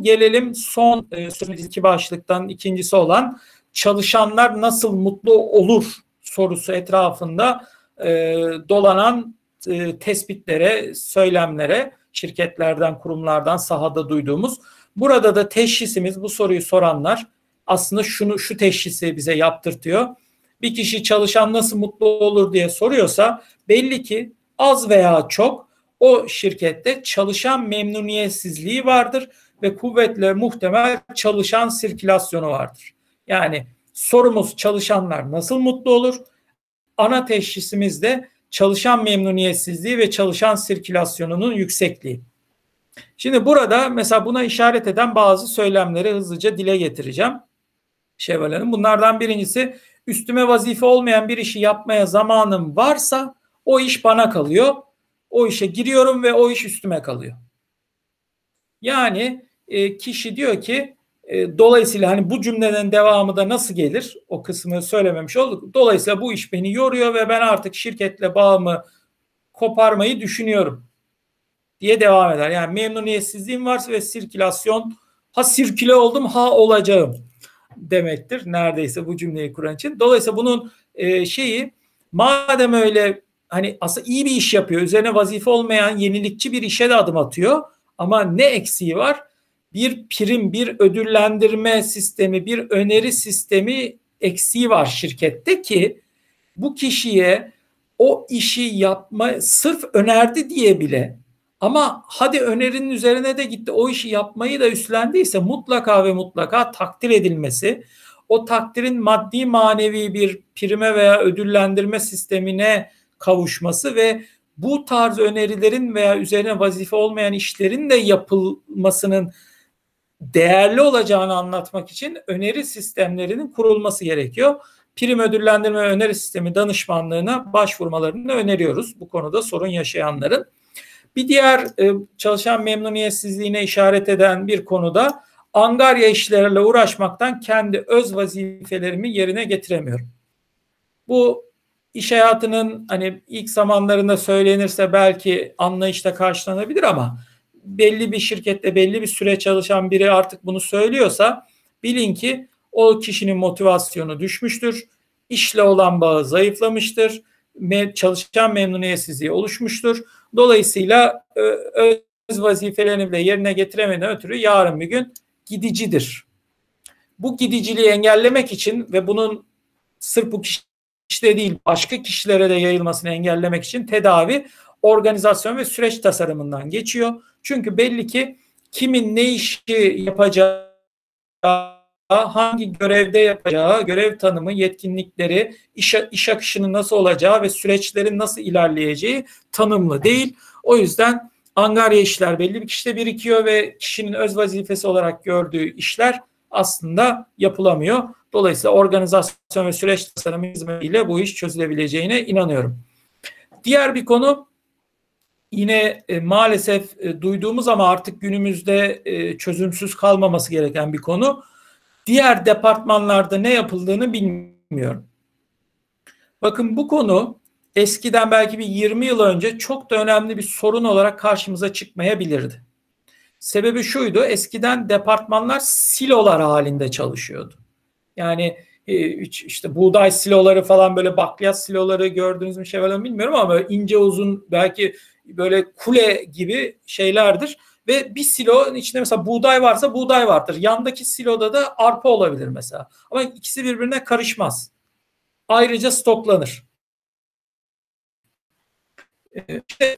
Gelelim son e, iki başlıktan ikincisi olan çalışanlar nasıl mutlu olur sorusu etrafında e, dolanan e, tespitlere, söylemlere şirketlerden, kurumlardan sahada duyduğumuz. Burada da teşhisimiz bu soruyu soranlar aslında şunu şu teşhisi bize yaptırtıyor. Bir kişi çalışan nasıl mutlu olur diye soruyorsa belli ki az veya çok o şirkette çalışan memnuniyetsizliği vardır ve kuvvetle muhtemel çalışan sirkülasyonu vardır. Yani sorumuz çalışanlar nasıl mutlu olur? Ana teşhisimiz de çalışan memnuniyetsizliği ve çalışan sirkülasyonunun yüksekliği. Şimdi burada mesela buna işaret eden bazı söylemleri hızlıca dile getireceğim. Şevval Hanım. Bunlardan birincisi üstüme vazife olmayan bir işi yapmaya zamanım varsa o iş bana kalıyor. O işe giriyorum ve o iş üstüme kalıyor. Yani e, kişi diyor ki e, dolayısıyla hani bu cümlenin devamı da nasıl gelir? O kısmı söylememiş olduk. Dolayısıyla bu iş beni yoruyor ve ben artık şirketle bağımı koparmayı düşünüyorum diye devam eder. Yani memnuniyetsizliğim varsa ve sirkülasyon ha sirküle oldum ha olacağım demektir. Neredeyse bu cümleyi kuran için. Dolayısıyla bunun e, şeyi madem öyle hani aslında iyi bir iş yapıyor. Üzerine vazife olmayan yenilikçi bir işe de adım atıyor. Ama ne eksiği var? Bir prim, bir ödüllendirme sistemi, bir öneri sistemi eksiği var şirkette ki bu kişiye o işi yapma sırf önerdi diye bile. Ama hadi önerinin üzerine de gitti o işi yapmayı da üstlendiyse mutlaka ve mutlaka takdir edilmesi, o takdirin maddi manevi bir prime veya ödüllendirme sistemine kavuşması ve bu tarz önerilerin veya üzerine vazife olmayan işlerin de yapılmasının değerli olacağını anlatmak için öneri sistemlerinin kurulması gerekiyor. Prim ödüllendirme öneri sistemi danışmanlığına başvurmalarını öneriyoruz bu konuda sorun yaşayanların. Bir diğer e, çalışan memnuniyetsizliğine işaret eden bir konuda angarya işlerle uğraşmaktan kendi öz vazifelerimi yerine getiremiyorum. Bu iş hayatının hani ilk zamanlarında söylenirse belki anlayışla karşılanabilir ama belli bir şirkette belli bir süre çalışan biri artık bunu söylüyorsa bilin ki o kişinin motivasyonu düşmüştür. İşle olan bağı zayıflamıştır. Çalışan memnuniyetsizliği oluşmuştur. Dolayısıyla öz vazifelerini de yerine getiremeden ötürü yarın bir gün gidicidir. Bu gidiciliği engellemek için ve bunun sırf bu kişide değil başka kişilere de yayılmasını engellemek için tedavi, organizasyon ve süreç tasarımından geçiyor. Çünkü belli ki kimin ne işi yapacağı, hangi görevde yapacağı, görev tanımı, yetkinlikleri, iş, iş akışının nasıl olacağı ve süreçlerin nasıl ilerleyeceği tanımlı değil. O yüzden angarya işler belli bir kişide birikiyor ve kişinin öz vazifesi olarak gördüğü işler aslında yapılamıyor. Dolayısıyla organizasyon ve süreç tasarımı hizmetiyle bu iş çözülebileceğine inanıyorum. Diğer bir konu yine e, maalesef e, duyduğumuz ama artık günümüzde e, çözümsüz kalmaması gereken bir konu. Diğer departmanlarda ne yapıldığını bilmiyorum. Bakın bu konu eskiden belki bir 20 yıl önce çok da önemli bir sorun olarak karşımıza çıkmayabilirdi. Sebebi şuydu eskiden departmanlar silolar halinde çalışıyordu. Yani e, işte buğday siloları falan böyle bakliyat siloları gördünüz mü şey bilmiyorum ama ince uzun belki böyle kule gibi şeylerdir. Ve bir silonun içinde mesela buğday varsa buğday vardır. Yandaki siloda da arpa olabilir mesela. Ama ikisi birbirine karışmaz. Ayrıca stoklanır. Ee, işte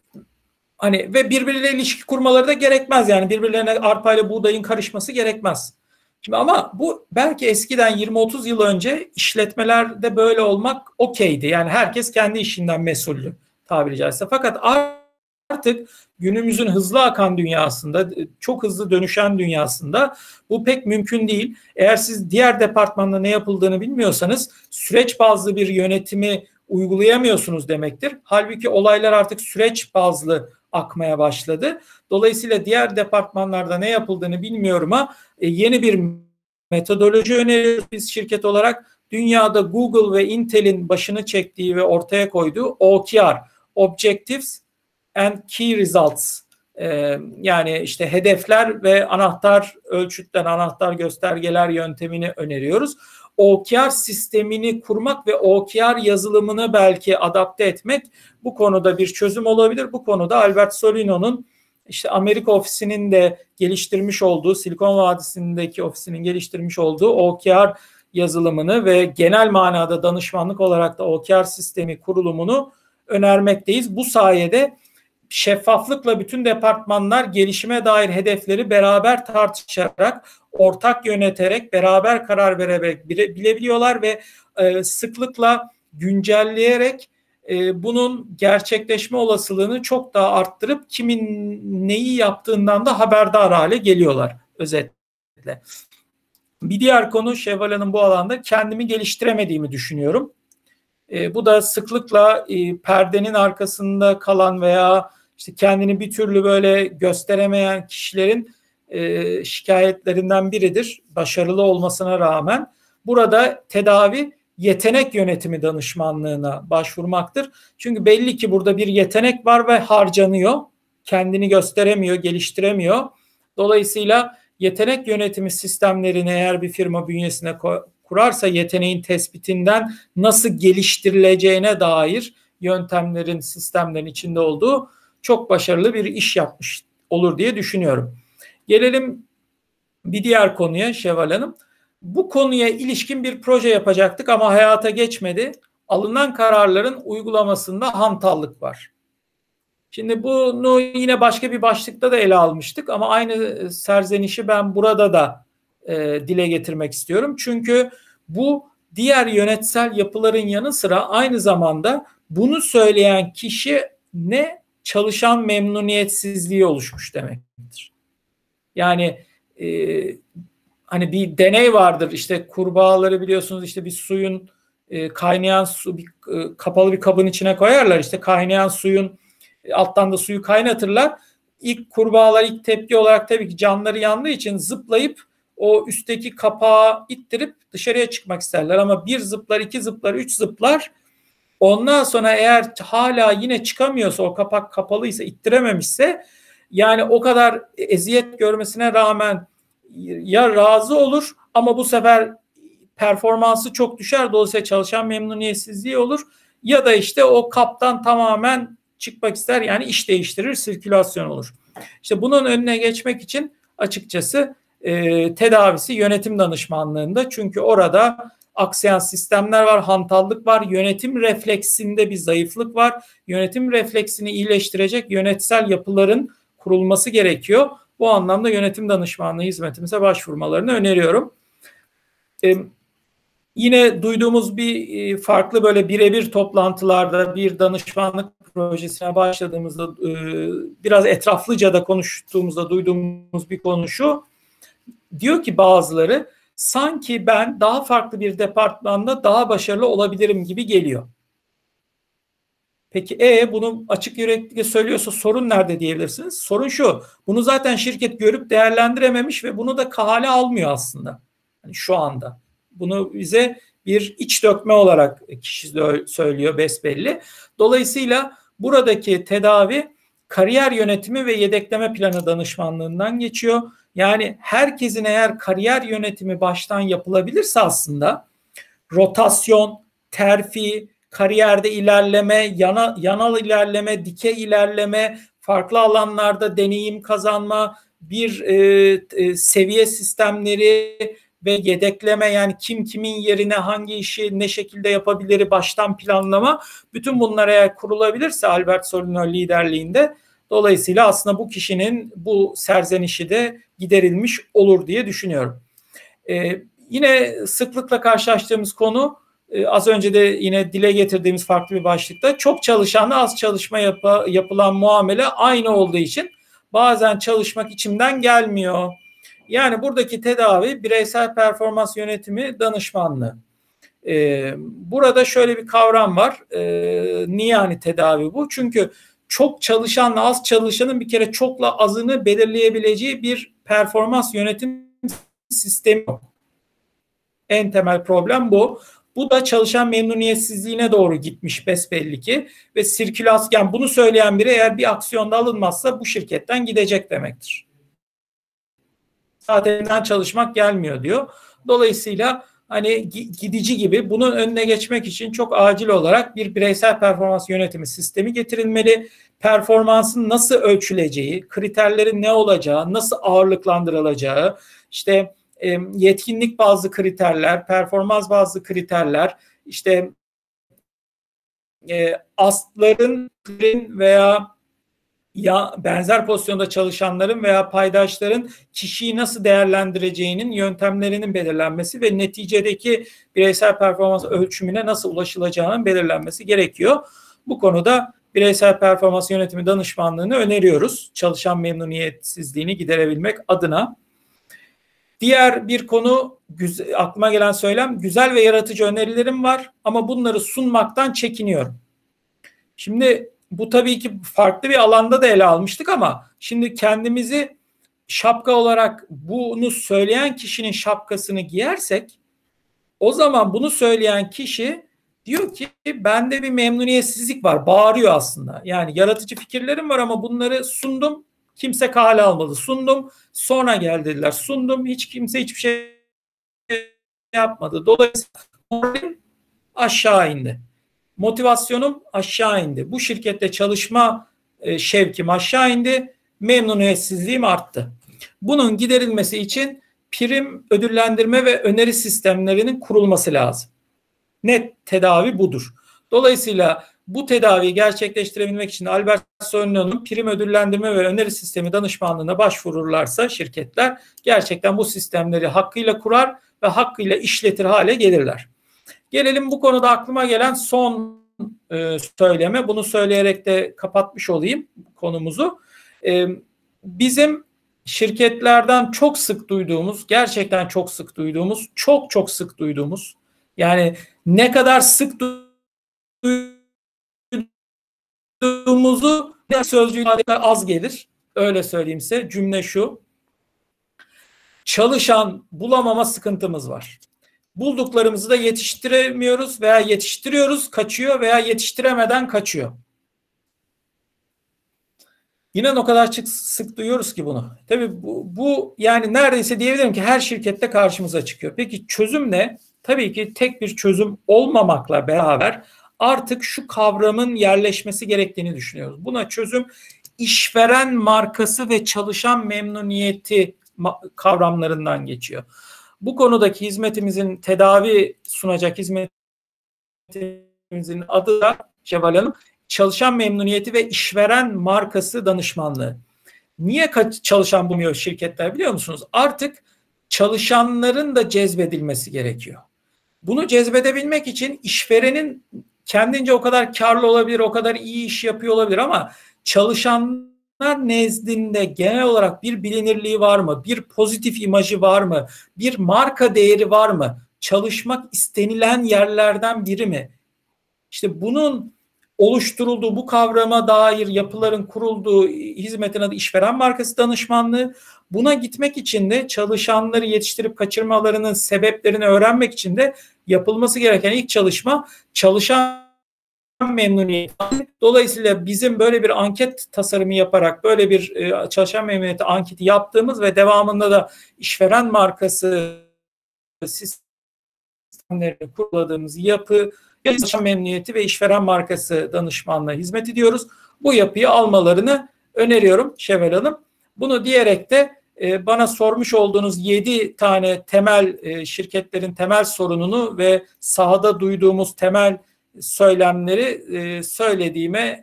hani ve birbirleriyle ilişki kurmaları da gerekmez yani birbirlerine arpa ile buğdayın karışması gerekmez. Şimdi ama bu belki eskiden 20-30 yıl önce işletmelerde böyle olmak okeydi. Yani herkes kendi işinden mesuldü tabiri caizse. Fakat artık günümüzün hızlı akan dünyasında, çok hızlı dönüşen dünyasında bu pek mümkün değil. Eğer siz diğer departmanda ne yapıldığını bilmiyorsanız süreç bazlı bir yönetimi uygulayamıyorsunuz demektir. Halbuki olaylar artık süreç bazlı akmaya başladı. Dolayısıyla diğer departmanlarda ne yapıldığını bilmiyorum ama e, yeni bir metodoloji öneriyoruz biz şirket olarak. Dünyada Google ve Intel'in başını çektiği ve ortaya koyduğu OKR, Objectives and Key Results ee, yani işte hedefler ve anahtar ölçütler, anahtar göstergeler yöntemini öneriyoruz. OKR sistemini kurmak ve OKR yazılımını belki adapte etmek bu konuda bir çözüm olabilir. Bu konuda Albert Solino'nun işte Amerika ofisinin de geliştirmiş olduğu, Silikon Vadisi'ndeki ofisinin geliştirmiş olduğu OKR yazılımını ve genel manada danışmanlık olarak da OKR sistemi kurulumunu önermekteyiz. Bu sayede şeffaflıkla bütün departmanlar gelişime dair hedefleri beraber tartışarak, ortak yöneterek, beraber karar vererek bilebiliyorlar ve e, sıklıkla güncelleyerek e, bunun gerçekleşme olasılığını çok daha arttırıp kimin neyi yaptığından da haberdar hale geliyorlar özetle. Bir diğer konu Şevval bu alanda kendimi geliştiremediğimi düşünüyorum. E, bu da sıklıkla e, perdenin arkasında kalan veya işte kendini bir türlü böyle gösteremeyen kişilerin e, şikayetlerinden biridir. Başarılı olmasına rağmen burada tedavi yetenek yönetimi danışmanlığına başvurmaktır. Çünkü belli ki burada bir yetenek var ve harcanıyor. Kendini gösteremiyor, geliştiremiyor. Dolayısıyla yetenek yönetimi sistemlerini eğer bir firma bünyesine kurarsa yeteneğin tespitinden nasıl geliştirileceğine dair yöntemlerin, sistemlerin içinde olduğu çok başarılı bir iş yapmış olur diye düşünüyorum. Gelelim bir diğer konuya Şevval Hanım. Bu konuya ilişkin bir proje yapacaktık ama hayata geçmedi. Alınan kararların uygulamasında hantallık var. Şimdi bunu yine başka bir başlıkta da ele almıştık ama aynı serzenişi ben burada da e, dile getirmek istiyorum. Çünkü bu diğer yönetsel yapıların yanı sıra aynı zamanda bunu söyleyen kişi ne çalışan memnuniyetsizliği oluşmuş demektir. Yani e, hani bir deney vardır işte kurbağaları biliyorsunuz işte bir suyun e, kaynayan su bir, e, kapalı bir kabın içine koyarlar işte kaynayan suyun alttan da suyu kaynatırlar. İlk kurbağalar ilk tepki olarak tabii ki canları yandığı için zıplayıp o üstteki kapağı ittirip dışarıya çıkmak isterler ama bir zıplar, iki zıplar, üç zıplar ondan sonra eğer hala yine çıkamıyorsa o kapak kapalıysa ittirememişse yani o kadar eziyet görmesine rağmen ya razı olur ama bu sefer performansı çok düşer dolayısıyla çalışan memnuniyetsizliği olur ya da işte o kaptan tamamen çıkmak ister yani iş değiştirir sirkülasyon olur. İşte bunun önüne geçmek için açıkçası e, tedavisi yönetim danışmanlığında çünkü orada aksayan sistemler var, hantallık var, yönetim refleksinde bir zayıflık var. Yönetim refleksini iyileştirecek yönetsel yapıların kurulması gerekiyor. Bu anlamda yönetim danışmanlığı hizmetimize başvurmalarını öneriyorum. Ee, yine duyduğumuz bir e, farklı böyle birebir toplantılarda bir danışmanlık projesine başladığımızda e, biraz etraflıca da konuştuğumuzda duyduğumuz bir konu şu. Diyor ki bazıları sanki ben daha farklı bir departmanda daha başarılı olabilirim gibi geliyor. Peki e bunu açık yürekli söylüyorsa sorun nerede diyebilirsiniz? Sorun şu. Bunu zaten şirket görüp değerlendirememiş ve bunu da kahale almıyor aslında. Yani şu anda. Bunu bize bir iç dökme olarak kişi söylüyor besbelli. Dolayısıyla buradaki tedavi kariyer yönetimi ve yedekleme planı danışmanlığından geçiyor. Yani herkesin eğer kariyer yönetimi baştan yapılabilirse aslında rotasyon, terfi, kariyerde ilerleme, yana, yanal ilerleme, dike ilerleme, farklı alanlarda deneyim kazanma, bir e, e, seviye sistemleri ve yedekleme yani kim kimin yerine hangi işi ne şekilde yapabilir baştan planlama bütün bunlar eğer kurulabilirse Albert Solino liderliğinde dolayısıyla aslında bu kişinin bu serzenişi de giderilmiş olur diye düşünüyorum. Ee, yine sıklıkla karşılaştığımız konu e, az önce de yine dile getirdiğimiz farklı bir başlıkta çok çalışanla az çalışma yap yapılan muamele aynı olduğu için bazen çalışmak içimden gelmiyor. Yani buradaki tedavi bireysel performans yönetimi danışmanlığı. E, burada şöyle bir kavram var. E, niye yani tedavi bu? Çünkü çok çalışanla az çalışanın bir kere çokla azını belirleyebileceği bir performans yönetim sistemi. En temel problem bu. Bu da çalışan memnuniyetsizliğine doğru gitmiş besbelli ki ve sirkülasyon bunu söyleyen biri eğer bir aksiyonda alınmazsa bu şirketten gidecek demektir. Saatinden çalışmak gelmiyor diyor. Dolayısıyla hani gidici gibi bunun önüne geçmek için çok acil olarak bir bireysel performans yönetimi sistemi getirilmeli. Performansın nasıl ölçüleceği, kriterlerin ne olacağı, nasıl ağırlıklandırılacağı, işte e, yetkinlik bazlı kriterler, performans bazlı kriterler, işte e, asların veya ya benzer pozisyonda çalışanların veya paydaşların kişiyi nasıl değerlendireceğinin yöntemlerinin belirlenmesi ve neticedeki bireysel performans ölçümüne nasıl ulaşılacağının belirlenmesi gerekiyor. Bu konuda bireysel performans yönetimi danışmanlığını öneriyoruz. Çalışan memnuniyetsizliğini giderebilmek adına. Diğer bir konu aklıma gelen söylem güzel ve yaratıcı önerilerim var ama bunları sunmaktan çekiniyorum. Şimdi bu tabii ki farklı bir alanda da ele almıştık ama şimdi kendimizi şapka olarak bunu söyleyen kişinin şapkasını giyersek o zaman bunu söyleyen kişi diyor ki bende bir memnuniyetsizlik var. Bağırıyor aslında. Yani yaratıcı fikirlerim var ama bunları sundum. Kimse kale almadı. Sundum. Sonra geldiler. Sundum. Hiç kimse hiçbir şey yapmadı. Dolayısıyla aşağı indi motivasyonum aşağı indi. Bu şirkette çalışma e, şevkim aşağı indi. Memnuniyetsizliğim arttı. Bunun giderilmesi için prim, ödüllendirme ve öneri sistemlerinin kurulması lazım. Net tedavi budur. Dolayısıyla bu tedaviyi gerçekleştirebilmek için Albert Sorino'nun prim ödüllendirme ve öneri sistemi danışmanlığına başvururlarsa şirketler gerçekten bu sistemleri hakkıyla kurar ve hakkıyla işletir hale gelirler. Gelelim bu konuda aklıma gelen son e, söyleme. Bunu söyleyerek de kapatmış olayım konumuzu. E, bizim şirketlerden çok sık duyduğumuz, gerçekten çok sık duyduğumuz, çok çok sık duyduğumuz, yani ne kadar sık duyduğumuzu ne sözcüğün az gelir. Öyle söyleyeyim size. Cümle şu. Çalışan bulamama sıkıntımız var bulduklarımızı da yetiştiremiyoruz veya yetiştiriyoruz kaçıyor veya yetiştiremeden kaçıyor. Yine o kadar sık, sık duyuyoruz ki bunu. Tabii bu, bu yani neredeyse diyebilirim ki her şirkette karşımıza çıkıyor. Peki çözüm ne? Tabii ki tek bir çözüm olmamakla beraber artık şu kavramın yerleşmesi gerektiğini düşünüyoruz. Buna çözüm işveren markası ve çalışan memnuniyeti kavramlarından geçiyor. Bu konudaki hizmetimizin tedavi sunacak hizmetimizin adı da Şevval Hanım çalışan memnuniyeti ve işveren markası danışmanlığı. Niye çalışan bulmuyor şirketler biliyor musunuz? Artık çalışanların da cezbedilmesi gerekiyor. Bunu cezbedebilmek için işverenin kendince o kadar karlı olabilir, o kadar iyi iş yapıyor olabilir ama çalışan nezdinde genel olarak bir bilinirliği var mı? Bir pozitif imajı var mı? Bir marka değeri var mı? Çalışmak istenilen yerlerden biri mi? İşte bunun oluşturulduğu bu kavrama dair yapıların kurulduğu hizmetin adı işveren markası danışmanlığı. Buna gitmek için de çalışanları yetiştirip kaçırmalarının sebeplerini öğrenmek için de yapılması gereken ilk çalışma çalışan memnuniyeti. Dolayısıyla bizim böyle bir anket tasarımı yaparak böyle bir e, çalışan memnuniyeti anketi yaptığımız ve devamında da işveren markası sistemlerini kuruladığımız yapı çalışan memnuniyeti ve işveren markası danışmanlığı hizmet ediyoruz. Bu yapıyı almalarını öneriyorum Şevval Hanım. Bunu diyerek de e, bana sormuş olduğunuz 7 tane temel e, şirketlerin temel sorununu ve sahada duyduğumuz temel söylemleri e, söylediğime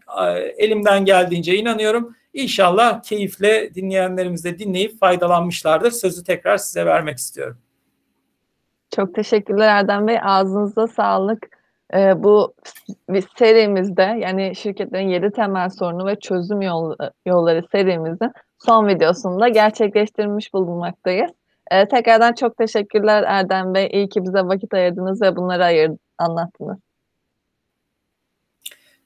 elimden geldiğince inanıyorum. İnşallah keyifle dinleyenlerimiz de dinleyip faydalanmışlardır. Sözü tekrar size vermek istiyorum. Çok teşekkürler Erdem Bey. Ağzınıza sağlık. Ee, bu serimizde yani şirketlerin 7 temel sorunu ve çözüm yol, yolları serimizin son videosunda gerçekleştirmiş bulunmaktayız. Eee, tekrardan çok teşekkürler Erdem Bey. İyi ki bize vakit ayırdınız ve bunları ayır anlattınız.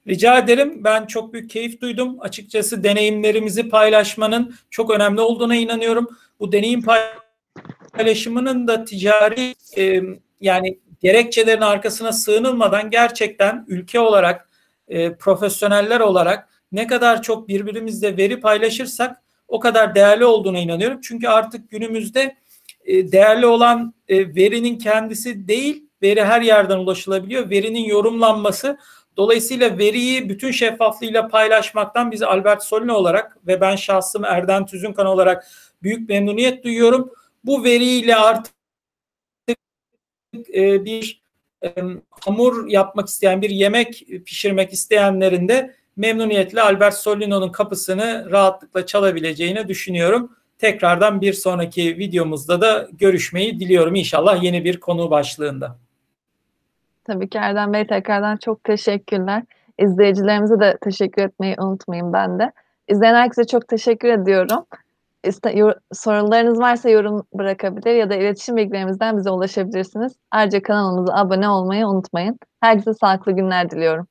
Rica ederim. Ben çok büyük keyif duydum. Açıkçası deneyimlerimizi paylaşmanın çok önemli olduğuna inanıyorum. Bu deneyim paylaşımının da ticari e, yani gerekçelerin arkasına sığınılmadan gerçekten ülke olarak, e, profesyoneller olarak ne kadar çok birbirimizle veri paylaşırsak o kadar değerli olduğuna inanıyorum. Çünkü artık günümüzde e, değerli olan e, verinin kendisi değil, veri her yerden ulaşılabiliyor. Verinin yorumlanması Dolayısıyla veriyi bütün şeffaflığıyla paylaşmaktan biz Albert Solino olarak ve ben şahsım Erden Tüzünkan olarak büyük memnuniyet duyuyorum. Bu veriyle artık e, bir hamur yapmak isteyen, bir yemek pişirmek isteyenlerin de memnuniyetle Albert Solino'nun kapısını rahatlıkla çalabileceğini düşünüyorum. Tekrardan bir sonraki videomuzda da görüşmeyi diliyorum inşallah yeni bir konu başlığında. Tabii ki Erdem Bey tekrardan çok teşekkürler. İzleyicilerimize de teşekkür etmeyi unutmayın ben de. İzleyen herkese çok teşekkür ediyorum. Sorularınız varsa yorum bırakabilir ya da iletişim bilgilerimizden bize ulaşabilirsiniz. Ayrıca kanalımıza abone olmayı unutmayın. Herkese sağlıklı günler diliyorum.